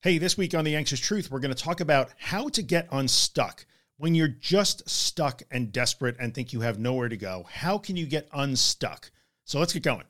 Hey, this week on The Anxious Truth, we're going to talk about how to get unstuck. When you're just stuck and desperate and think you have nowhere to go, how can you get unstuck? So let's get going.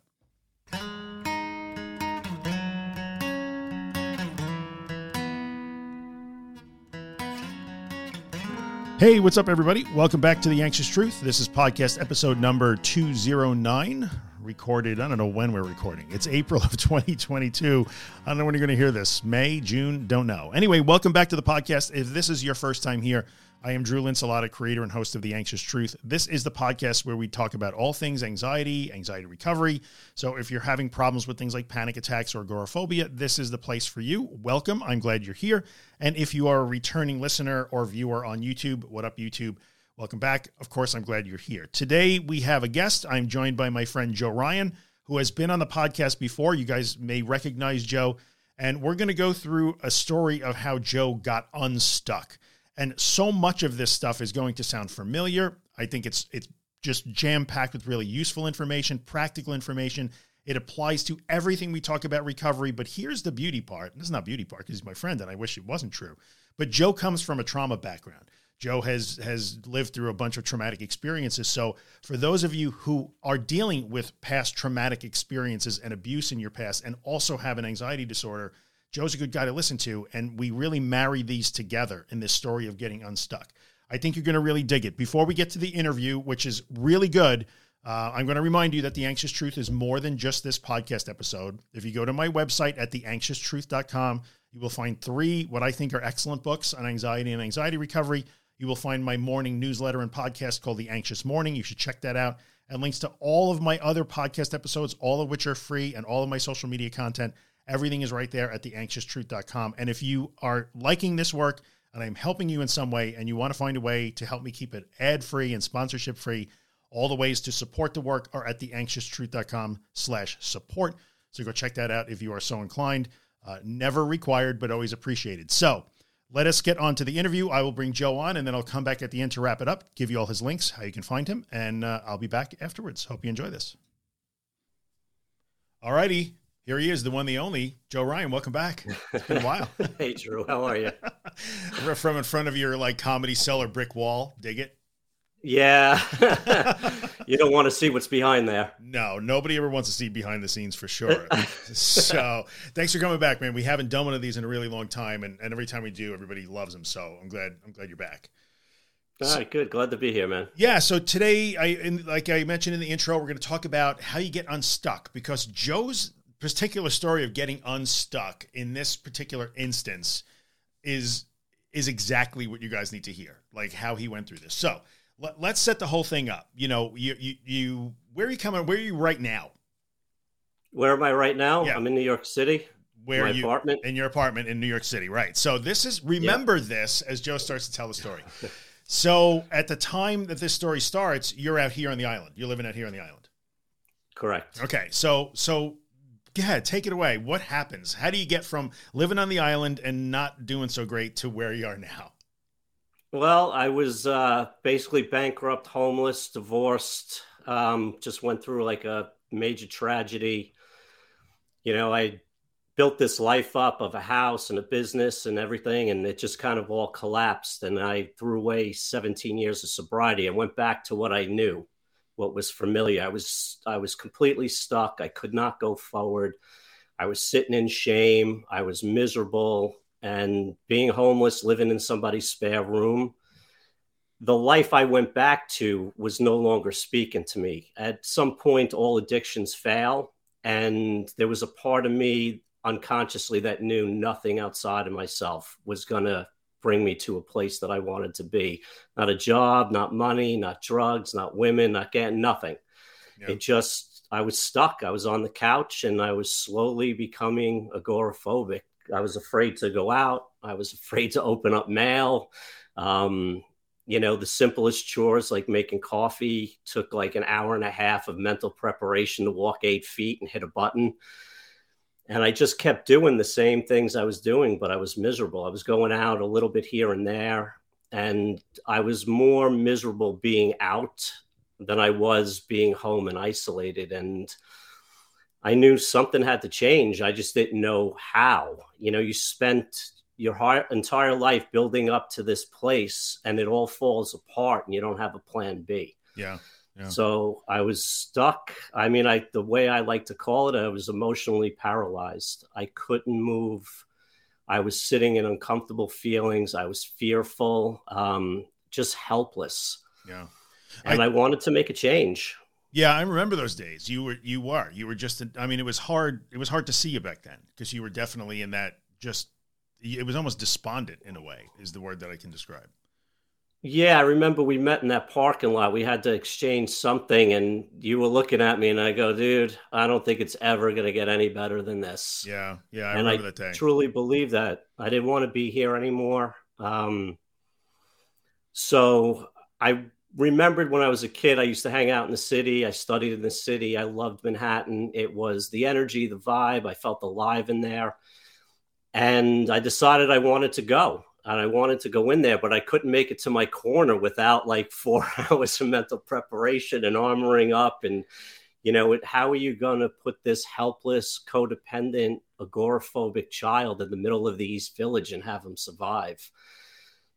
Hey, what's up, everybody? Welcome back to The Anxious Truth. This is podcast episode number 209 recorded. I don't know when we're recording. It's April of 2022. I don't know when you're going to hear this. May, June, don't know. Anyway, welcome back to the podcast. If this is your first time here, I am Drew Linsalata, creator and host of The Anxious Truth. This is the podcast where we talk about all things anxiety, anxiety recovery. So if you're having problems with things like panic attacks or agoraphobia, this is the place for you. Welcome. I'm glad you're here. And if you are a returning listener or viewer on YouTube, what up, YouTube? Welcome back. Of course, I'm glad you're here. Today, we have a guest. I'm joined by my friend Joe Ryan, who has been on the podcast before. You guys may recognize Joe. And we're going to go through a story of how Joe got unstuck. And so much of this stuff is going to sound familiar. I think it's it's just jam packed with really useful information, practical information. It applies to everything we talk about recovery. But here's the beauty part. This is not beauty part because he's my friend and I wish it wasn't true. But Joe comes from a trauma background. Joe has has lived through a bunch of traumatic experiences. So for those of you who are dealing with past traumatic experiences and abuse in your past and also have an anxiety disorder, Joe's a good guy to listen to. And we really marry these together in this story of getting unstuck. I think you're going to really dig it. Before we get to the interview, which is really good, uh, I'm going to remind you that The Anxious Truth is more than just this podcast episode. If you go to my website at theanxioustruth.com, you will find three what I think are excellent books on anxiety and anxiety recovery. You will find my morning newsletter and podcast called The Anxious Morning. You should check that out. And links to all of my other podcast episodes, all of which are free, and all of my social media content. Everything is right there at theanxioustruth.com. And if you are liking this work and I'm helping you in some way and you want to find a way to help me keep it ad free and sponsorship free, all the ways to support the work are at theanxioustruth.com slash support. So go check that out if you are so inclined. Uh, never required, but always appreciated. So let us get on to the interview. I will bring Joe on and then I'll come back at the end to wrap it up, give you all his links, how you can find him, and uh, I'll be back afterwards. Hope you enjoy this. All righty. Here he is, the one, the only, Joe Ryan. Welcome back. It's been a while. hey, Drew. How are you? From in front of your like comedy cellar brick wall. Dig it? Yeah. you don't want to see what's behind there. No, nobody ever wants to see behind the scenes for sure. so thanks for coming back, man. We haven't done one of these in a really long time, and, and every time we do, everybody loves them. So I'm glad I'm glad you're back. All right, good. Glad to be here, man. Yeah. So today, I in, like I mentioned in the intro, we're going to talk about how you get unstuck because Joe's particular story of getting unstuck in this particular instance is is exactly what you guys need to hear, like how he went through this. So let, us set the whole thing up. You know, you, you, you, where are you coming? Where are you right now? Where am I right now? Yeah. I'm in New York City. Where my you, apartment? In your apartment in New York City, right? So this is remember yeah. this as Joe starts to tell the story. so at the time that this story starts, you're out here on the island. You're living out here on the island. Correct. Okay. So so yeah, take it away. What happens? How do you get from living on the island and not doing so great to where you are now? Well, I was uh, basically bankrupt, homeless, divorced. Um, just went through like a major tragedy. You know, I built this life up of a house and a business and everything, and it just kind of all collapsed. And I threw away 17 years of sobriety. I went back to what I knew, what was familiar. I was I was completely stuck. I could not go forward. I was sitting in shame. I was miserable and being homeless, living in somebody's spare room, the life I went back to was no longer speaking to me. At some point, all addictions fail. And there was a part of me unconsciously that knew nothing outside of myself was going to bring me to a place that I wanted to be. Not a job, not money, not drugs, not women, not getting nothing. Yep. It just, I was stuck. I was on the couch and I was slowly becoming agoraphobic I was afraid to go out. I was afraid to open up mail. Um, you know, the simplest chores like making coffee took like an hour and a half of mental preparation to walk eight feet and hit a button. And I just kept doing the same things I was doing, but I was miserable. I was going out a little bit here and there. And I was more miserable being out than I was being home and isolated. And I knew something had to change. I just didn't know how. You know, you spent your heart, entire life building up to this place and it all falls apart and you don't have a plan B. Yeah. yeah. So I was stuck. I mean, I the way I like to call it, I was emotionally paralyzed. I couldn't move. I was sitting in uncomfortable feelings. I was fearful, um, just helpless. Yeah. And I, I wanted to make a change. Yeah, I remember those days. You were you were you were just. I mean, it was hard. It was hard to see you back then because you were definitely in that. Just it was almost despondent in a way. Is the word that I can describe. Yeah, I remember we met in that parking lot. We had to exchange something, and you were looking at me, and I go, "Dude, I don't think it's ever going to get any better than this." Yeah, yeah, I and remember I that day. Truly believe that. I didn't want to be here anymore. Um, so I remembered when I was a kid, I used to hang out in the city. I studied in the city. I loved Manhattan. It was the energy, the vibe. I felt alive in there. And I decided I wanted to go and I wanted to go in there, but I couldn't make it to my corner without like four hours of mental preparation and armoring up. And, you know, how are you going to put this helpless, codependent, agoraphobic child in the middle of the East Village and have him survive?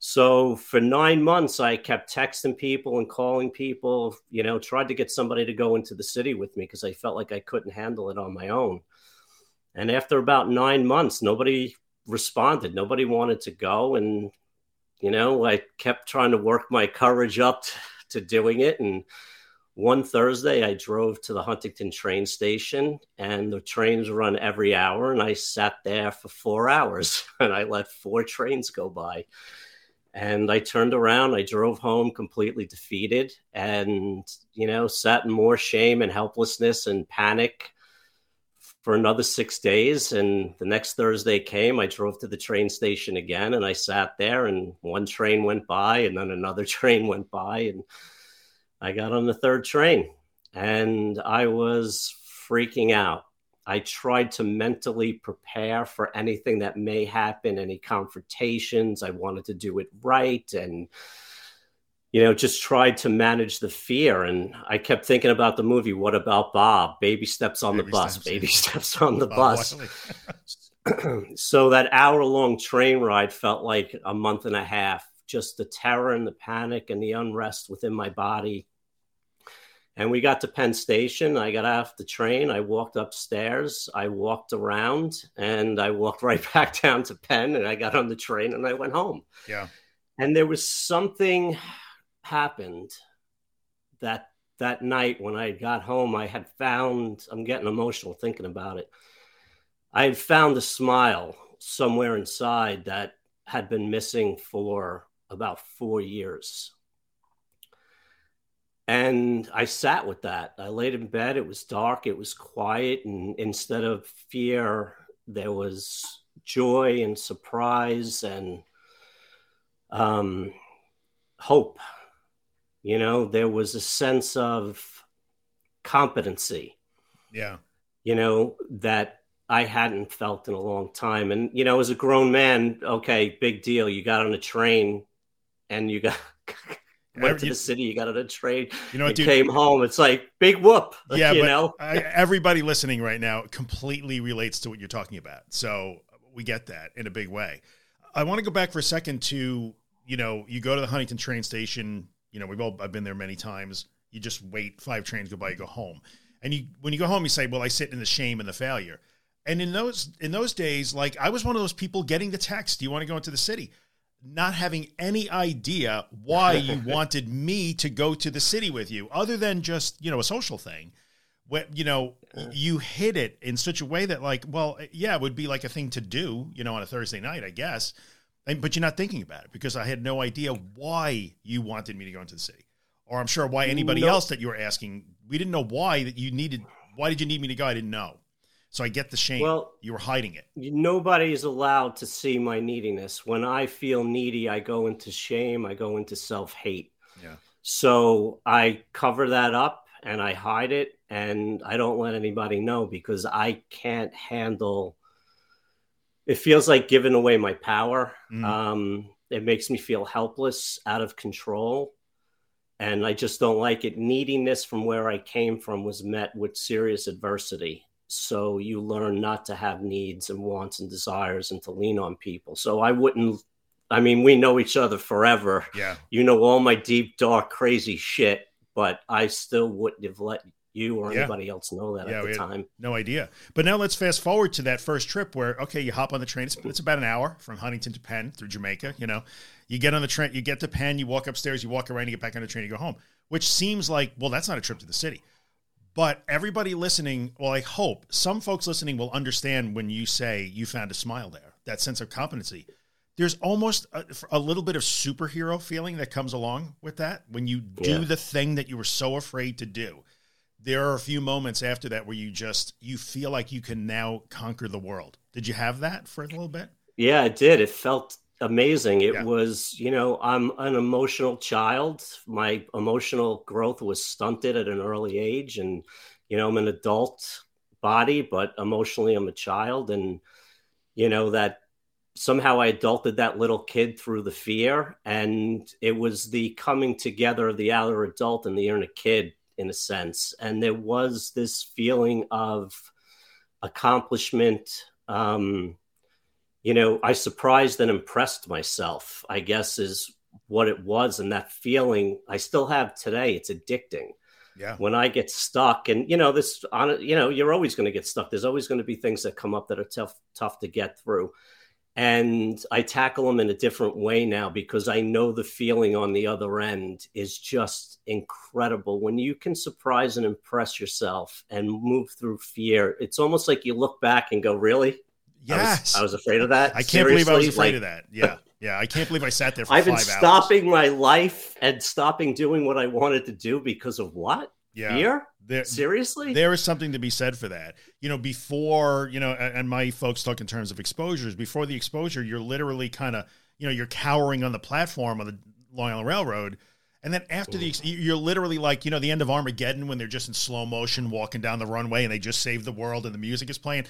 So for nine months, I kept texting people and calling people, you know, tried to get somebody to go into the city with me because I felt like I couldn't handle it on my own. And after about nine months, nobody responded. Nobody wanted to go. And, you know, I kept trying to work my courage up to doing it. And one Thursday, I drove to the Huntington train station, and the trains run every hour. And I sat there for four hours and I let four trains go by. And I turned around, I drove home completely defeated and, you know, sat in more shame and helplessness and panic for another six days. And the next Thursday came, I drove to the train station again and I sat there, and one train went by, and then another train went by, and I got on the third train and I was freaking out. I tried to mentally prepare for anything that may happen, any confrontations. I wanted to do it right and you know, just tried to manage the fear. And I kept thinking about the movie, What About Bob? Baby steps on baby the bus, steps, baby steps on the Bob bus. so that hour long train ride felt like a month and a half, just the terror and the panic and the unrest within my body and we got to Penn Station. I got off the train. I walked upstairs. I walked around and I walked right back down to Penn and I got on the train and I went home. Yeah. And there was something happened that that night when I got home, I had found, I'm getting emotional thinking about it. I had found a smile somewhere inside that had been missing for about four years. And I sat with that. I laid in bed. It was dark. It was quiet. And instead of fear, there was joy and surprise and um, hope. You know, there was a sense of competency. Yeah. You know, that I hadn't felt in a long time. And, you know, as a grown man, okay, big deal. You got on a train and you got went to the city. You got on a train. You know what? Dude, came home. It's like big whoop. Yeah, you know, I, everybody listening right now completely relates to what you're talking about. So we get that in a big way. I want to go back for a second to you know you go to the Huntington train station. You know we've all I've been there many times. You just wait five trains go by, you go home, and you when you go home you say, well, I sit in the shame and the failure. And in those in those days, like I was one of those people getting the text, "Do you want to go into the city?" Not having any idea why you wanted me to go to the city with you, other than just you know a social thing. Where you know you hit it in such a way that like, well, eh, yeah, it would be like a thing to do, you know, on a Thursday night, I guess. And, but you're not thinking about it because I had no idea why you wanted me to go into the city, or I'm sure why anybody else that you were asking. We didn't know why that you needed. Why did you need me to go? I didn't know. So I get the shame. Well, you were hiding it. Nobody is allowed to see my neediness. When I feel needy, I go into shame. I go into self hate. Yeah. So I cover that up and I hide it and I don't let anybody know because I can't handle. It feels like giving away my power. Mm. Um, it makes me feel helpless, out of control and I just don't like it. Neediness from where I came from was met with serious adversity. So you learn not to have needs and wants and desires and to lean on people. So I wouldn't, I mean, we know each other forever. Yeah. You know all my deep, dark, crazy shit, but I still wouldn't have let you or Yeah. anybody else know that Yeah, at the time. No idea. But now let's fast forward to that first trip where, okay, you hop on the train. It's, it's about an hour from Huntington to Penn through Jamaica. You know, you get on the train, you get to Penn, you walk upstairs, you walk around, you get back on the train, you go home, which seems like, well, that's not a trip to the city. But everybody listening, well, I hope some folks listening will understand when you say you found a smile there, that sense of competency. There's almost a, a little bit of superhero feeling that comes along with that when you do Yeah. the thing that you were so afraid to do there are a few moments after that where you just you feel like you can now conquer the world. Did you have that for a little bit? Yeah, it did. It felt amazing. It Yeah. was, you know, I'm an emotional child. My emotional growth was stunted at an early age. And, you know, I'm an adult body, but emotionally I'm a child. And, you know, that somehow I adulted that little kid through the fear. And it was the coming together of the outer adult and the inner kid in a sense. And there was this feeling of accomplishment. Um, you know, I surprised and impressed myself, I guess is what it was. And that feeling I still have today. It's addicting Yeah. when I get stuck. And, you know, this, on, you know, you're always going to get stuck. There's always going to be things that come up that are tough, tough to get through. And I tackle them in a different way now because I know the feeling on the other end is just incredible. When you can surprise and impress yourself and move through fear, it's almost like you look back and go, Really? I was- Yes. I was, afraid of that. I can't believe I was afraid Like, of that. Yeah. Yeah. I can't believe I sat there for I've been five hours. stopping my life and stopping doing what I wanted to do because of what? Yeah. Fear? There, Seriously? there is something to be said for that. You know, before, you know, and my folks talk in terms of exposures, before the exposure, you're literally kind of, you know, you're cowering on the platform of the Long Island Railroad. And then after the, you're literally like, you know, the end of Armageddon when they're just in slow motion walking down the runway and they just save the world and the music is playing.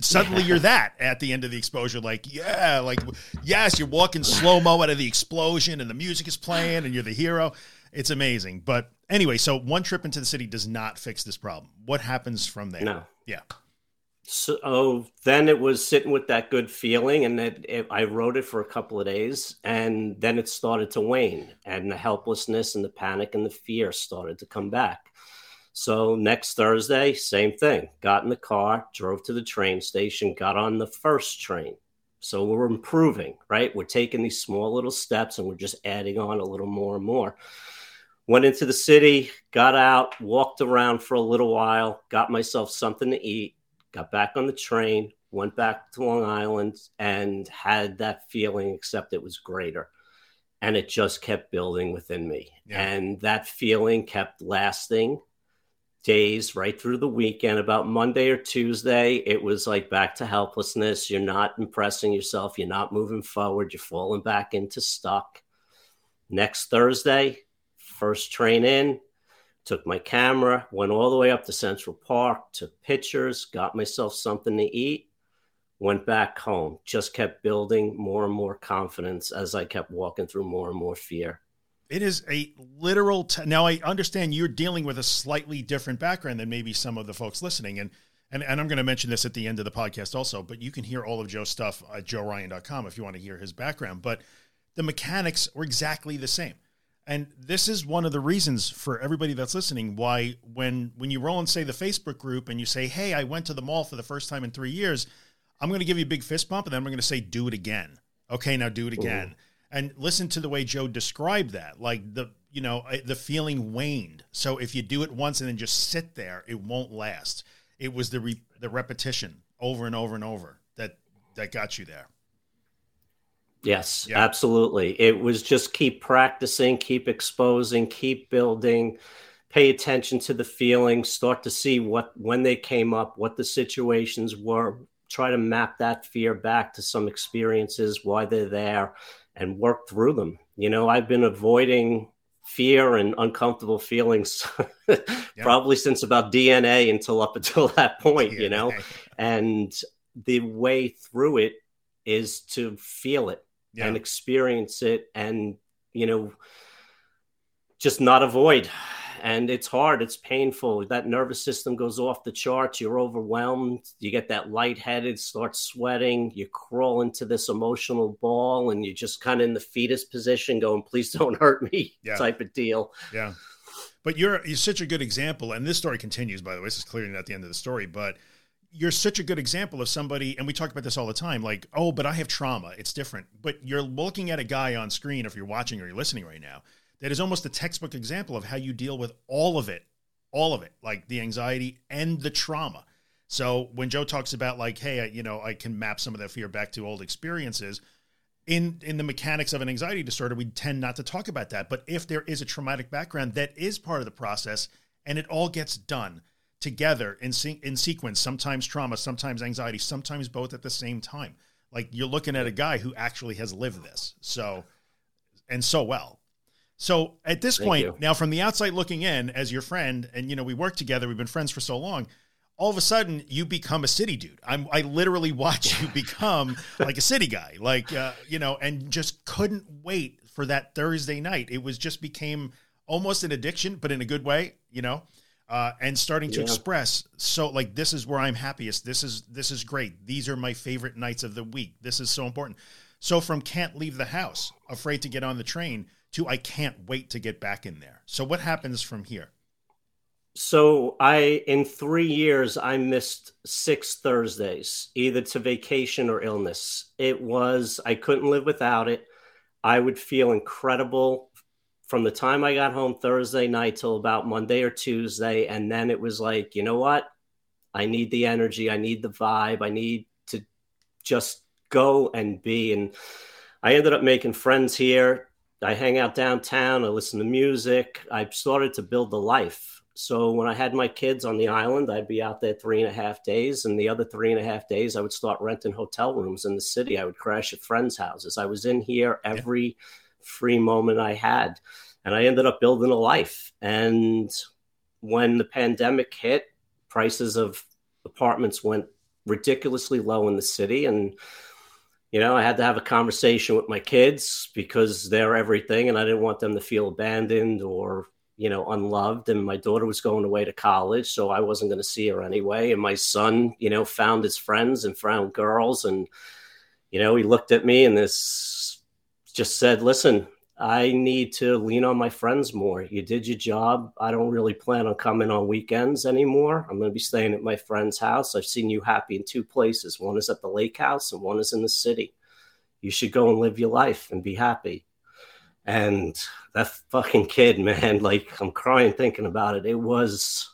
Suddenly you're that at the end of the exposure. Like, yeah, like, yes, you're walking slow mo out of the explosion and the music is playing and you're the hero. It's amazing. But anyway, so one trip into the city does not fix this problem. What happens from there? No. Yeah. So oh, then it was sitting with that good feeling, and it, it, I wrote it for a couple of days, and then it started to wane, and the helplessness and the panic and the fear started to come back. So next Thursday, same thing. Got in the car, drove to the train station, got on the first train. So we're improving, right? We're taking these small little steps, and we're just adding on a little more and more. Went into the city, got out, walked around for a little while, got myself something to eat got back on the train, went back to Long Island, and had that feeling, except it was greater. And it just kept building within me. Yeah. And that feeling kept lasting days right through the weekend. About Monday or Tuesday, it was like back to helplessness. You're not impressing yourself, you're not moving forward, you're falling back into stuck. Next Thursday, first train in, took my camera, went all the way up to Central Park, took pictures, got myself something to eat, went back home. Just kept building more and more confidence as I kept walking through more and more fear. It is a literal. T- now I understand you're dealing with a slightly different background than maybe some of the folks listening, and and, and I'm going to mention this at the end of the podcast also. But you can hear all of Joe's stuff at joeryan.com if you want to hear his background. But the mechanics were exactly the same, and this is one of the reasons for everybody that's listening why when when you roll and say the Facebook group and you say, "Hey, I went to the mall for the first time in three years," I'm going to give you a big fist bump, and then I'm going to say, "Do it again." Okay, now do it again and listen to the way Joe described that. Like the you know the feeling waned. So if you do it once and then just sit there, it won't last. It was the re- the repetition over and over and over that that got you there. Yes, Yeah. absolutely. It was just keep practicing, keep exposing, keep building, pay attention to the feelings, start to see what when they came up, what the situations were, try to map that fear back to some experiences, why they're there, and work through them. You know, I've been avoiding fear and uncomfortable feelings probably since about DNA until up until that point, you know and the way through it is to feel it yeah, and experience it and you know just not avoid and it's hard. It's painful. That nervous system goes off the charts. You're overwhelmed. You get that lightheaded, start sweating. You crawl into this emotional ball, and you're just kind of in the fetus position, going, "Please don't hurt me," yeah. type of deal. Yeah. But you're you're such a good example, and this story continues. By the way, this is clearly not the end of the story, but you're such a good example of somebody, and we talk about this all the time. Like, oh, but I have trauma. It's different. But you're looking at a guy on screen, if you're watching or you're listening right now, that is almost a textbook example of how you deal with all of it, all of it, like the anxiety and the trauma. So when Joe talks about like, hey, I, you know, I can map some of that fear back to old experiences. In in the mechanics of an anxiety disorder, we tend not to talk about that. But if there is a traumatic background, that is part of the process, and it all gets done together in in sequence. Sometimes trauma, sometimes anxiety, sometimes both at the same time. Like you're looking at a guy who actually has lived this, so and so well. So at this Thank point, you. now from the outside looking in, as your friend, and you know we work together, we've been friends for so long. All of a sudden, you become a city dude. I'm, I literally watch you become like a city guy, like uh, you know, and just couldn't wait for that Thursday night. It was just became almost an addiction, but in a good way, you know. Uh, and starting to yeah. express so like this is where i'm happiest this is this is great these are my favorite nights of the week this is so important so from can't leave the house afraid to get on the train to I can't wait to get back in there. So what happens from here? So I in 3 years I missed 6 Thursdays either to vacation or illness. It was I couldn't live without it. I would feel incredible from the time I got home Thursday night till about Monday or Tuesday and then it was like, you know what? I need the energy, I need the vibe, I need to just go and be and I ended up making friends here I hang out downtown. I listen to music. I started to build the life. So when I had my kids on the island, I'd be out there three and a half days, and the other three and a half days, I would start renting hotel rooms in the city. I would crash at friends' houses. I was in here every yeah. Free moment I had, and I ended up building a life. And when the pandemic hit, prices of apartments went ridiculously low in the city, and you know, I had to have a conversation with my kids because they're everything, and I didn't want them to feel abandoned or you know unloved. And my daughter was going away to college, so I wasn't going to see her anyway. And my son, you know, found his friends and found girls, and you know, he looked at me and this just said, "Listen, I need to lean on my friends more. You did your job. I don't really plan on coming on weekends anymore. I'm going to be staying at my friend's house. I've seen you happy in two places. One is at the lake house and one is in the city. You should go and live your life and be happy. And that fucking kid, man, like I'm crying thinking about it. It was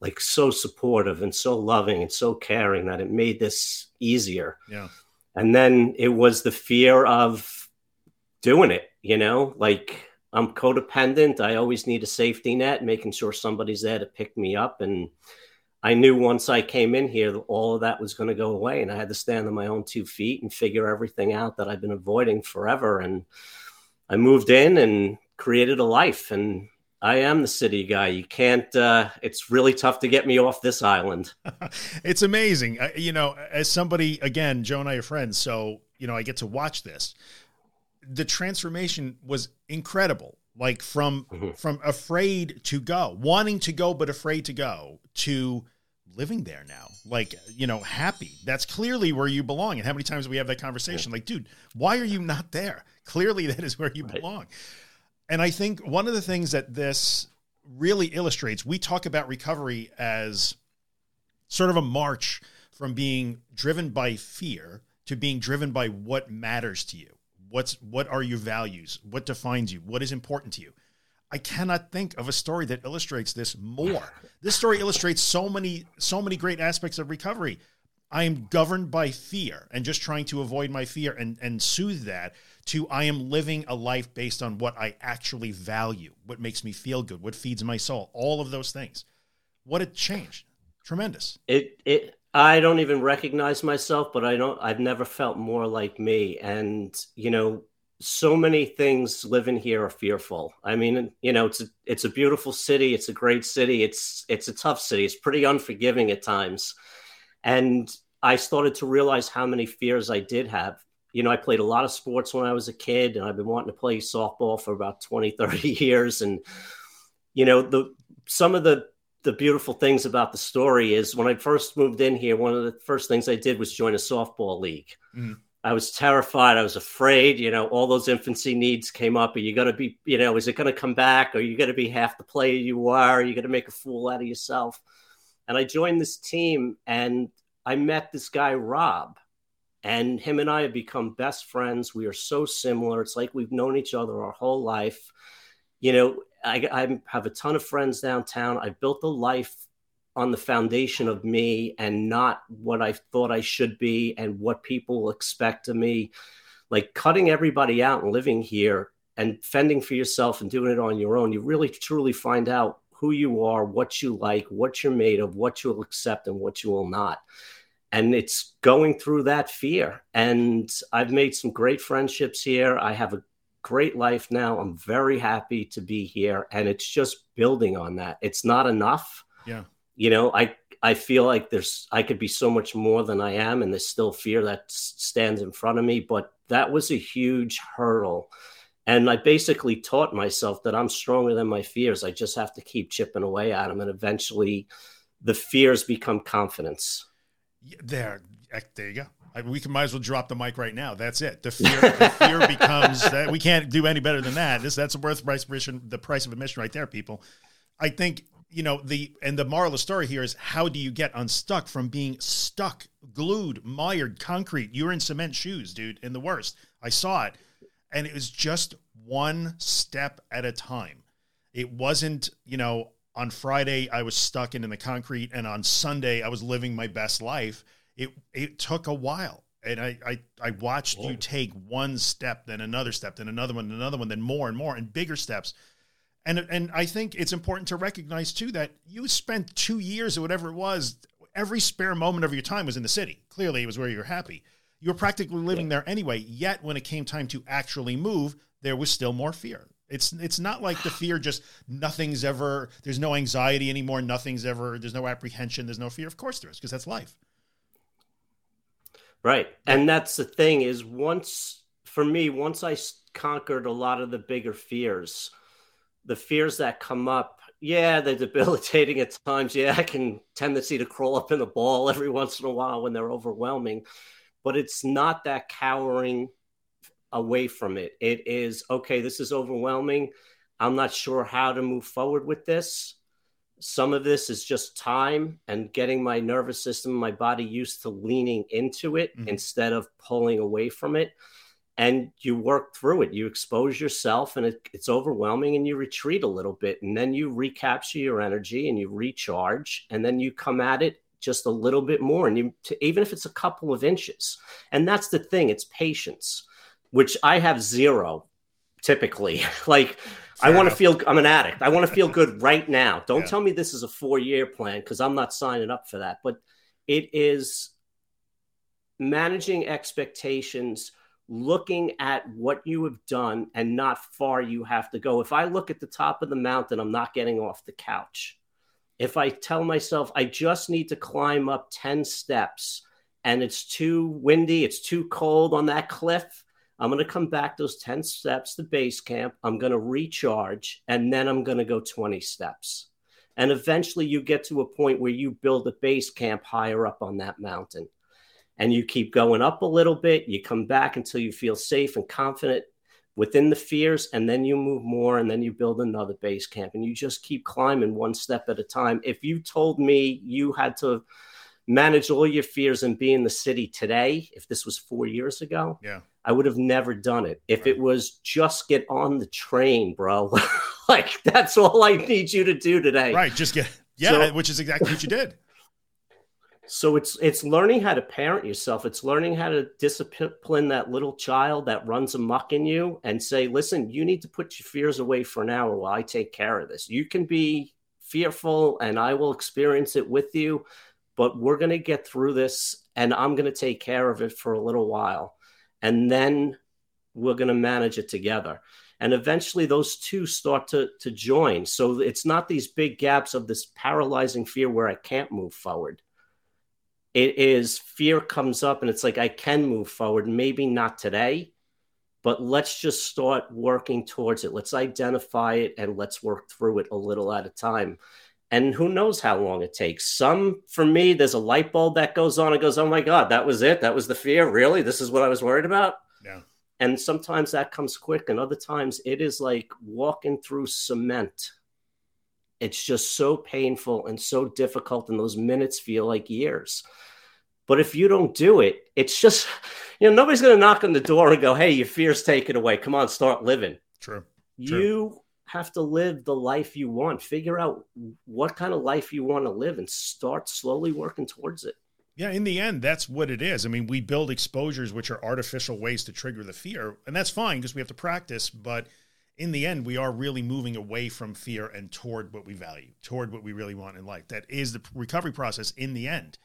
like so supportive and so loving and so caring that it made this easier. Yeah. And then it was the fear of doing it, you know, like I'm codependent. I always need a safety net, making sure somebody's there to pick me up. And I knew once I came in here, all of that was going to go away. And I had to stand on my own two feet and figure everything out that I've been avoiding forever. And I moved in and created a life. And I am the city guy. You can't, uh, it's really tough to get me off this island. it's amazing. you know, as somebody, again, Joe and I are friends. So, you know, I get to watch this the transformation was incredible like from mm-hmm. from afraid to go wanting to go but afraid to go to living there now like you know happy that's clearly where you belong and how many times we have that conversation yeah. like dude why are you not there clearly that is where you right. belong and i think one of the things that this really illustrates we talk about recovery as sort of a march from being driven by fear to being driven by what matters to you what's what are your values? What defines you? What is important to you? I cannot think of a story that illustrates this more. This story illustrates so many so many great aspects of recovery. I am governed by fear and just trying to avoid my fear and and soothe that to i am living a life based on what i actually value what makes me feel good what feeds my soul all of those things. What a change. Tremendous. It it I don't even recognize myself, but I don't. I've never felt more like me. And you know, so many things living here are fearful. I mean, you know, it's a, it's a beautiful city. It's a great city. It's it's a tough city. It's pretty unforgiving at times. And I started to realize how many fears I did have. You know, I played a lot of sports when I was a kid, and I've been wanting to play softball for about 20, 30 years. And you know, the some of the the beautiful things about the story is when I first moved in here, one of the first things I did was join a softball league. Mm-hmm. I was terrified. I was afraid. You know, all those infancy needs came up. Are you going to be, you know, is it going to come back? Are you going to be half the player you are? Are you going to make a fool out of yourself? And I joined this team and I met this guy, Rob, and him and I have become best friends. We are so similar. It's like we've known each other our whole life. You know, I, I have a ton of friends downtown. I built a life on the foundation of me and not what I thought I should be and what people expect of me. Like cutting everybody out and living here and fending for yourself and doing it on your own, you really truly find out who you are, what you like, what you're made of, what you'll accept and what you will not. And it's going through that fear. And I've made some great friendships here. I have a great life now. I'm very happy to be here. And it's just building on that. It's not enough. Yeah you know, I I feel like there's I could be so much more than I am, and there's still fear that stands in front of me. But that was a huge hurdle. And I basically taught myself that I'm stronger than my fears. I just have to keep chipping away at them. And eventually the fears become confidence. There, there you go. We can might as well drop the mic right now. That's it. The fear, the fear becomes that we can't do any better than that. This that's worth price admission, the price of admission right there, people. I think you know the and the moral of the story here is how do you get unstuck from being stuck glued mired concrete you're in cement shoes dude in the worst i saw it and it was just one step at a time it wasn't you know on friday i was stuck in, in the concrete and on sunday i was living my best life it it took a while and i i, I watched Whoa. you take one step then another step then another one another one then more and more and bigger steps and and I think it's important to recognize too that you spent two years or whatever it was. Every spare moment of your time was in the city. Clearly, it was where you were happy. You were practically living yeah. there anyway. Yet, when it came time to actually move, there was still more fear. It's it's not like the fear just nothing's ever. There's no anxiety anymore. Nothing's ever. There's no apprehension. There's no fear. Of course there is because that's life. Right, and that's the thing is once for me once I conquered a lot of the bigger fears the fears that come up, yeah, they're debilitating at times. Yeah, I can tendency to crawl up in the ball every once in a while when they're overwhelming, but it's not that cowering away from it. It is okay, this is overwhelming. I'm not sure how to move forward with this. Some of this is just time and getting my nervous system, my body used to leaning into it mm-hmm. instead of pulling away from it and you work through it. You expose yourself, and it, it's overwhelming, and you retreat a little bit, and then you recapture your energy and you recharge, and then you come at it just a little bit more, and you to, even if it's a couple of inches. And that's the thing; it's patience, which I have zero typically. like Fair I want to feel I'm an addict. I want to feel good right now. Don't yeah. tell me this is a four year plan because I'm not signing up for that. But it is managing expectations looking at what you have done and not far you have to go. If I look at the top of the mountain, I'm not getting off the couch. If I tell myself I just need to climb up 10 steps and it's too windy, it's too cold on that cliff, I'm going to come back those 10 steps to base camp. I'm going to recharge and then I'm going to go 20 steps. And eventually you get to a point where you build a base camp higher up on that mountain and you keep going up a little bit. You come back until you feel safe and confident within the fears, and then you move more, and then you build another base camp, and you just keep climbing one step at a time. If you told me you had to manage all your fears and be in the city today, if this was four years ago, yeah, I would have never done it. If it was just get on the train, bro, like that's all I need you to do today. Right, just get yeah, so, which is exactly what you did. So it's it's learning how to parent yourself. It's learning how to discipline that little child that runs amok in you and say, "Listen, you need to put your fears away for an hour while I take care of this. You can be fearful and I will experience it with you, but we're going to get through this and I'm going to take care of it for a little while. And then we're going to manage it together." And eventually those two start to to join. So it's not these big gaps of this paralyzing fear where I can't move forward it is fear comes up and it's like I can move forward, maybe not today, but let's just start working towards it. Let's identify it and let's work through it a little at a time. And who knows how long it takes. Some, for me, there's a light bulb that goes on and goes, oh my God, that was it. That was the fear. Really? This is what I was worried about? Yeah. And sometimes that comes quick, and other times it is like walking through cement. It's just so painful and so difficult, and those minutes feel like years. But if you don't do it, it's just, you know, nobody's going to knock on the door and go, hey, your fear's taken away. Come on, start living. True. You True. Have to live the life you want. Figure out what kind of life you want to live and start slowly working towards it. Yeah, in the end, that's what it is. I mean, we build exposures which are artificial ways to trigger the fear, and that's fine because we have to practice. But in the end, we are really moving away from fear and toward what we value, toward what we really want in life. That is the recovery process in the end.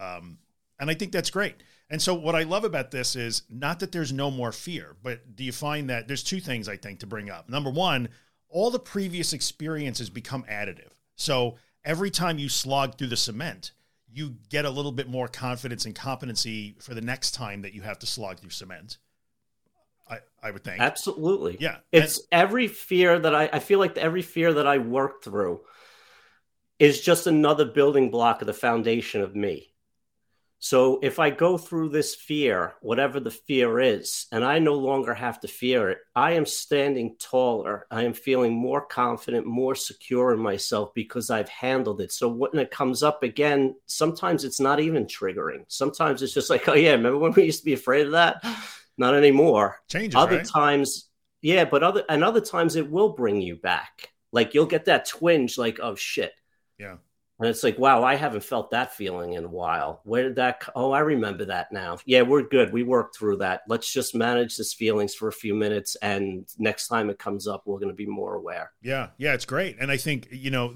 Um, and I think that's great. And so, what I love about this is not that there's no more fear, but do you find that there's two things I think to bring up? Number one, all the previous experiences become additive. So, every time you slog through the cement, you get a little bit more confidence and competency for the next time that you have to slog through cement. I, I would think. Absolutely. Yeah. It's and, every fear that I, I feel like every fear that I work through is just another building block of the foundation of me. So if I go through this fear, whatever the fear is, and I no longer have to fear it, I am standing taller. I am feeling more confident, more secure in myself because I've handled it. So when it comes up again, sometimes it's not even triggering. Sometimes it's just like, oh yeah, remember when we used to be afraid of that? Not anymore. Changes. Other right? times, yeah, but other and other times it will bring you back. Like you'll get that twinge, like, oh shit. Yeah and it's like, wow, I haven't felt that feeling in a while. Where did that? Oh, I remember that now. Yeah, we're good. We worked through that. Let's just manage this feelings for a few minutes, and next time it comes up, we're going to be more aware. Yeah, yeah, it's great. And I think you know,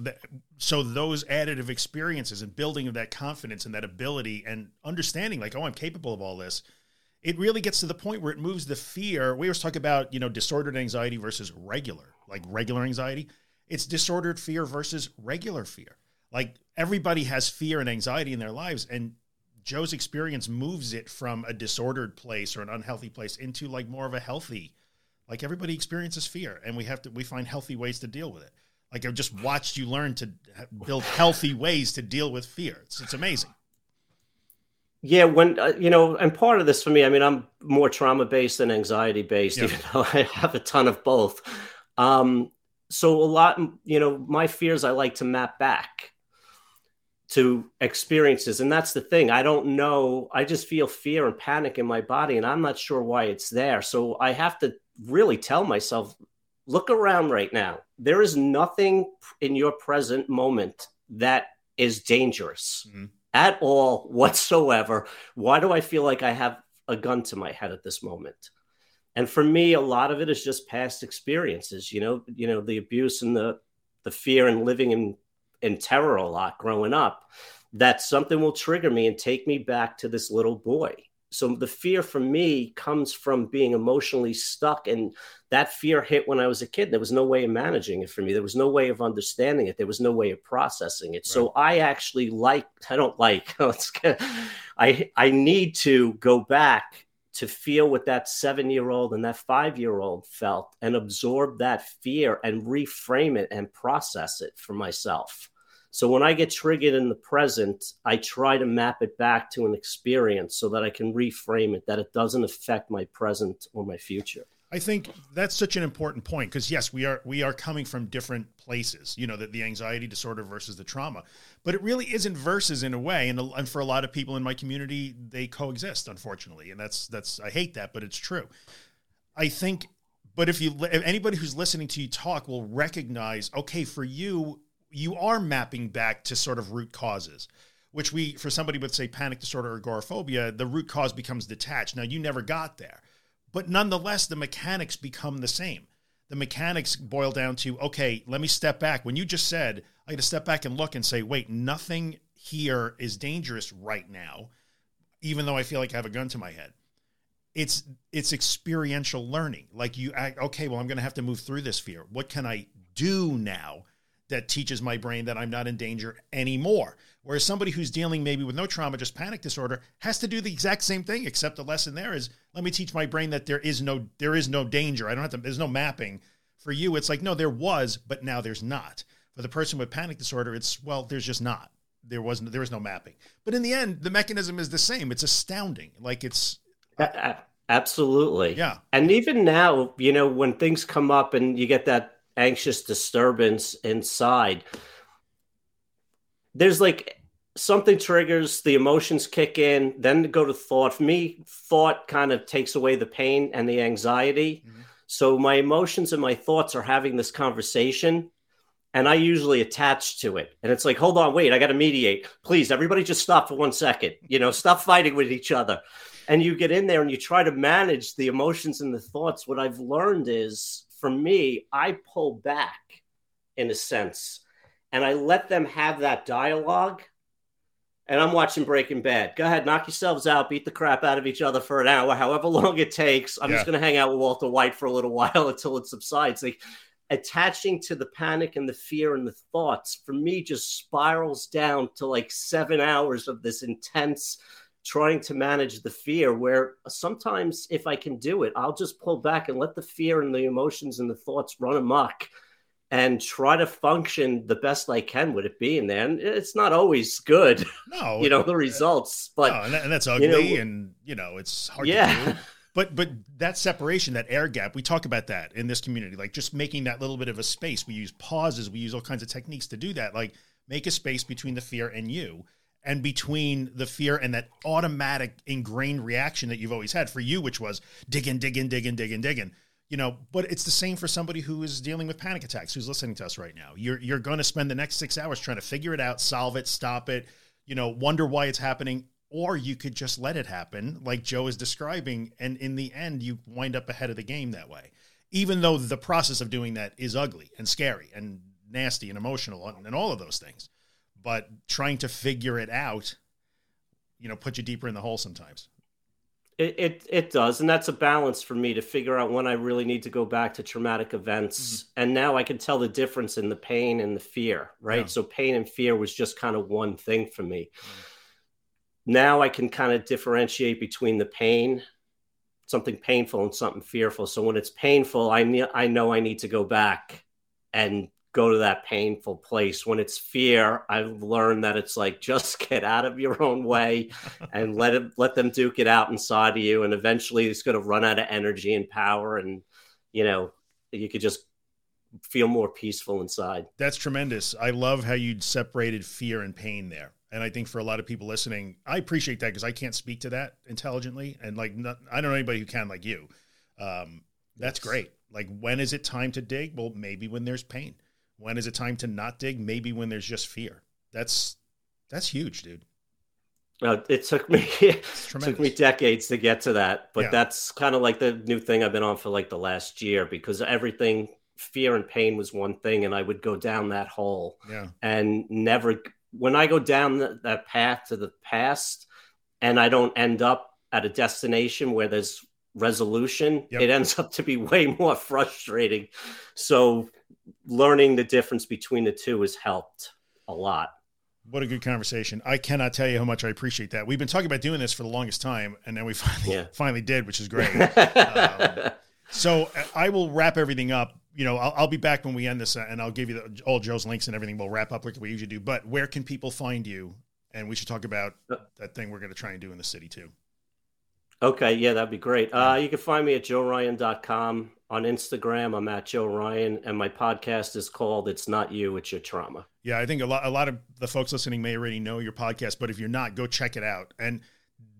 so those additive experiences and building of that confidence and that ability and understanding, like, oh, I'm capable of all this. It really gets to the point where it moves the fear. We always talk about you know disordered anxiety versus regular, like regular anxiety. It's disordered fear versus regular fear like everybody has fear and anxiety in their lives and joe's experience moves it from a disordered place or an unhealthy place into like more of a healthy like everybody experiences fear and we have to we find healthy ways to deal with it. Like i've just watched you learn to build healthy ways to deal with fear. It's, it's amazing. Yeah when uh, you know and part of this for me i mean i'm more trauma based than anxiety based yeah. even though i have a ton of both. Um so a lot you know my fears i like to map back to experiences. And that's the thing. I don't know. I just feel fear and panic in my body, and I'm not sure why it's there. So I have to really tell myself look around right now. There is nothing in your present moment that is dangerous mm-hmm. at all whatsoever. Why do I feel like I have a gun to my head at this moment? And for me, a lot of it is just past experiences, you know, you know, the abuse and the the fear and living in in terror a lot growing up, that something will trigger me and take me back to this little boy. So the fear for me comes from being emotionally stuck. And that fear hit when I was a kid. There was no way of managing it for me. There was no way of understanding it. There was no way of processing it. Right. So I actually like, I don't like, I, I need to go back to feel what that seven year old and that five year old felt and absorb that fear and reframe it and process it for myself. So when I get triggered in the present, I try to map it back to an experience so that I can reframe it, that it doesn't affect my present or my future. I think that's such an important point because yes, we are we are coming from different places. You know, the, the anxiety disorder versus the trauma, but it really isn't versus in a way. And, and for a lot of people in my community, they coexist, unfortunately, and that's that's I hate that, but it's true. I think, but if you if anybody who's listening to you talk will recognize, okay, for you, you are mapping back to sort of root causes which we for somebody with say panic disorder or agoraphobia the root cause becomes detached. Now you never got there. But nonetheless the mechanics become the same. The mechanics boil down to okay let me step back. When you just said i got to step back and look and say wait nothing here is dangerous right now even though i feel like i have a gun to my head. It's it's experiential learning. Like you okay well i'm going to have to move through this fear. What can i do now that teaches my brain that I'm not in danger anymore. Whereas somebody who's dealing maybe with no trauma, just panic disorder, has to do the exact same thing, except the lesson there is let me teach my brain that there is no there is no danger. I don't have to there's no mapping. For you, it's like, no, there was, but now there's not. For the person with panic disorder, it's well, there's just not. There wasn't there was no mapping. But in the end, the mechanism is the same. It's astounding. Like it's Absolutely. Yeah. And even now, you know, when things come up and you get that anxious disturbance inside, there's like something triggers, the emotions kick in, then go to thought. For me, thought kind of takes away the pain and the anxiety. Mm-hmm. So my emotions and my thoughts are having this conversation and I usually attach to it. And it's like, hold on, wait, I got to mediate. Please, everybody just stop for one second. You know, stop fighting with each other. And you get in there and you try to manage the emotions and the thoughts. What I've learned is for me, I pull back in a sense and I let them have that dialogue. And I'm watching Breaking Bad. Go ahead, knock yourselves out, beat the crap out of each other for an hour, however long it takes. I'm yeah. just going to hang out with Walter White for a little while until it subsides. Like attaching to the panic and the fear and the thoughts for me just spirals down to like seven hours of this intense trying to manage the fear where sometimes if I can do it, I'll just pull back and let the fear and the emotions and the thoughts run amok and try to function the best I can with it being there. And it's not always good. No, you know, the uh, results, but no, and, that, and, that's ugly you know, and you know, it's hard yeah. But but that separation, that air gap, we talk about that in this community, like just making that little bit of a space. We use pauses, we use all kinds of techniques to do that. Like make a space between the fear and you and between the fear and that automatic ingrained reaction that you've always had for you, which was digging, digging, digging, digging, digging. You know, but it's the same for somebody who is dealing with panic attacks, who's listening to us right now. You're you're going to spend the next six hours trying to figure it out, solve it, stop it. You know, wonder why it's happening, or you could just let it happen, like Joe is describing, and in the end, you wind up ahead of the game that way. Even though the process of doing that is ugly and scary and nasty and emotional and, and all of those things but trying to figure it out, you know, put you deeper in the hole sometimes. It, it, it does, and that's a balance for me to figure out when I really need to go back to traumatic events. Mm-hmm. And now I can tell the difference in the pain and the fear, right? Yeah. So pain and fear was just kind of one thing for me. Mm-hmm. Now I can kind of differentiate between the pain, something painful, and something fearful. So when it's painful, I ne- I know I need to go back and go to that painful place. When it's fear, I've learned that it's like just get out of your own way and let it let them duke it out inside of you. And eventually it's gonna run out of energy and power and you know, you could just feel more peaceful inside. That's tremendous. I love how you separated fear and pain there. And I think for a lot of people listening, I appreciate that because I can't speak to that intelligently. And like, not, I don't know anybody who can like you. Um, that's yes. great. Like, when is it time to dig? Well, maybe when there's pain. When is it time to not dig? Maybe when there's just fear. That's that's huge, dude. Uh, it took me it took me decades to get to that, but yeah. that's kind of like the new thing I've been on for like the last year because everything fear and pain was one thing, and I would go down that hole, yeah, and never. When I go down the, that path to the past, and I don't end up at a destination where there's resolution, yep. it ends up to be way more frustrating. So learning the difference between the two has helped a lot. What a good conversation. I cannot tell you how much I appreciate that. We've been talking about doing this for the longest time, and then we finally yeah. finally did, which is great. um, so uh, I will wrap everything up. You know, I'll, I'll be back when we end this, uh, and I'll give you the, all Joe's links and everything. We'll wrap up like we usually do. But where can people find you? And we should talk about uh, that thing we're going to try and do in the city too. Okay, yeah, that'd be great. Uh, you can find me at joeryan.com. On Instagram, I'm at Joe Ryan, and my podcast is called It's Not You, It's Your Trauma. Yeah, I think a lot, a lot of the folks listening may already know your podcast, but if you're not, go check it out. And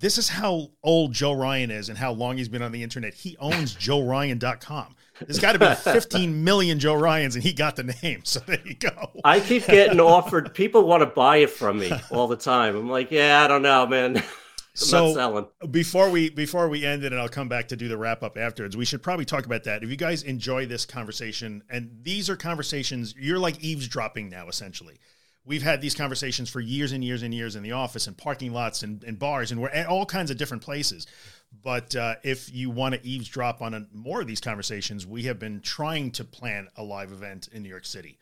this is how old Joe Ryan is and how long he's been on the internet. He owns joeryan.com. There's got to be 15 million Joe Ryans, and he got the name. So there you go. I keep getting offered, people want to buy it from me all the time. I'm like, yeah, I don't know, man. So before we before we end it, and I'll come back to do the wrap up afterwards. We should probably talk about that. If you guys enjoy this conversation, and these are conversations, you're like eavesdropping now, essentially. We've had these conversations for years and years and years in the office and parking lots and, and bars, and we're at all kinds of different places. But uh, if you want to eavesdrop on a, more of these conversations, we have been trying to plan a live event in New York City.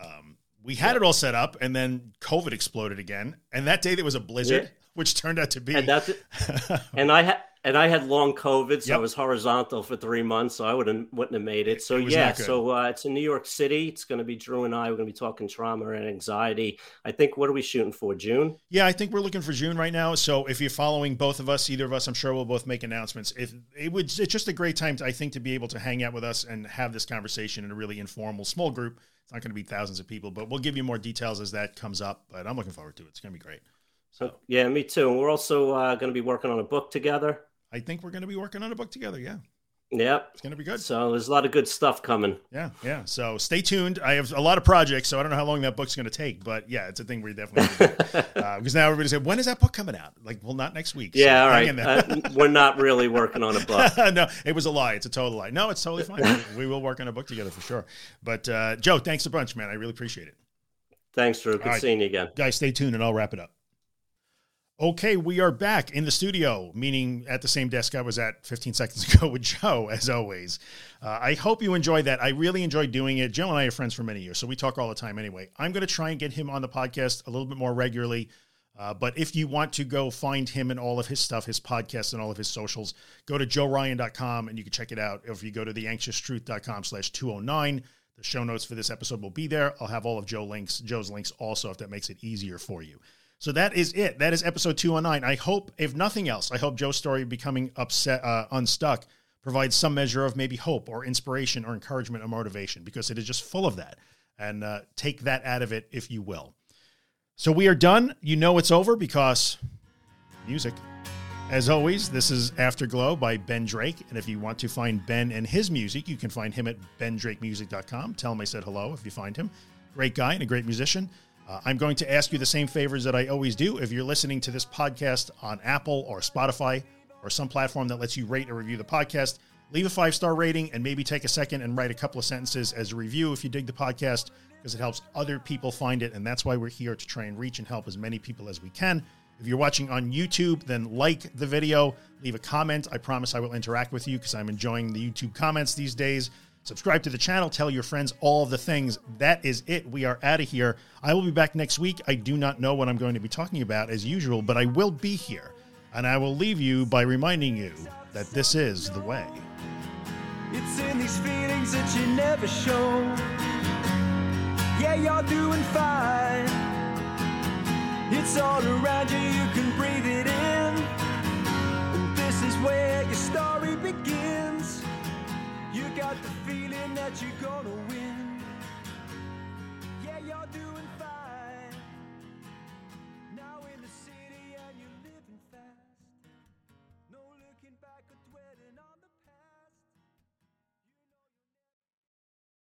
Um, we had it all set up, and then COVID exploded again. And that day there was a blizzard, Yeah. Which turned out to be. And that's it. and I had and I had long COVID, so Yep. I was horizontal for three months, so I wouldn't wouldn't have made it. So It yeah, so uh, it's in New York City. It's going to be Drew and I. We're going to be talking trauma and anxiety. I think what are we shooting for? June. Yeah, I think we're looking for June right now. So if you're following both of us, either of us, I'm sure we'll both make announcements. If it would, it's just a great time, to, I think, to be able to hang out with us and have this conversation in a really informal, small group. It's not going to be thousands of people, but we'll give you more details as that comes up. But I'm looking forward to it. It's going to be great. So Yeah, me too. And we're also uh, going to be working on a book together. I think we're going to be working on a book together. Yeah, Yep. it's going to be good. So there's a lot of good stuff coming. Yeah, yeah. So stay tuned. I have a lot of projects, so I don't know how long that book's going to take, but yeah, it's a thing we're definitely going to do. Uh, because now everybody said, when is that book coming out? Like, well, not next week. Yeah, all hang right. Uh, we're not really working on a book. no, it was a lie. It's a total lie. No, it's totally fine. we, we will work on a book together for sure. But uh, Joe, thanks a bunch, man. I really appreciate it. Thanks, Drew. Good All right. seeing you again. Guys, stay tuned and I'll wrap it up. Okay, we are back in the studio, meaning at the same desk I was at 15 seconds ago with Joe, as always. Uh, I hope you enjoyed that. I really enjoyed doing it. Joe and I are friends for many years, so we talk all the time anyway. I'm going to try and get him on the podcast a little bit more regularly. Uh, but if you want to go find him and all of his stuff, his podcasts and all of his socials, go to joeryan.com and you can check it out. If you go to theanxioustruth.com slash 209, the show notes for this episode will be there. I'll have all of Joe links, Joe's links also, if that makes it easier for you. So that is it. That is episode 209. I hope, if nothing else, I hope Joe's story becoming upset, uh, unstuck provides some measure of maybe hope or inspiration or encouragement or motivation because it is just full of that. And uh, take that out of it if you will. So we are done. You know it's over because music. As always, this is Afterglow by Ben Drake. And if you want to find Ben and his music, you can find him at bendrakemusic.com. Tell him I said hello if you find him. Great guy and a great musician. Uh, I'm going to ask you the same favors that I always do. If you're listening to this podcast on Apple or Spotify or some platform that lets you rate or review the podcast, leave a five star rating and maybe take a second and write a couple of sentences as a review if you dig the podcast because it helps other people find it. And that's why we're here to try and reach and help as many people as we can. If you're watching on YouTube, then like the video, leave a comment. I promise I will interact with you because I'm enjoying the YouTube comments these days. Subscribe to the channel, tell your friends all the things. That is it. We are out of here. I will be back next week. I do not know what I'm going to be talking about as usual, but I will be here. And I will leave you by reminding you that this is the way. It's in these feelings that you never show. Yeah, you're doing fine. It's all around you, you can breathe it in. And this is where your story begins. You got the that you're gonna win.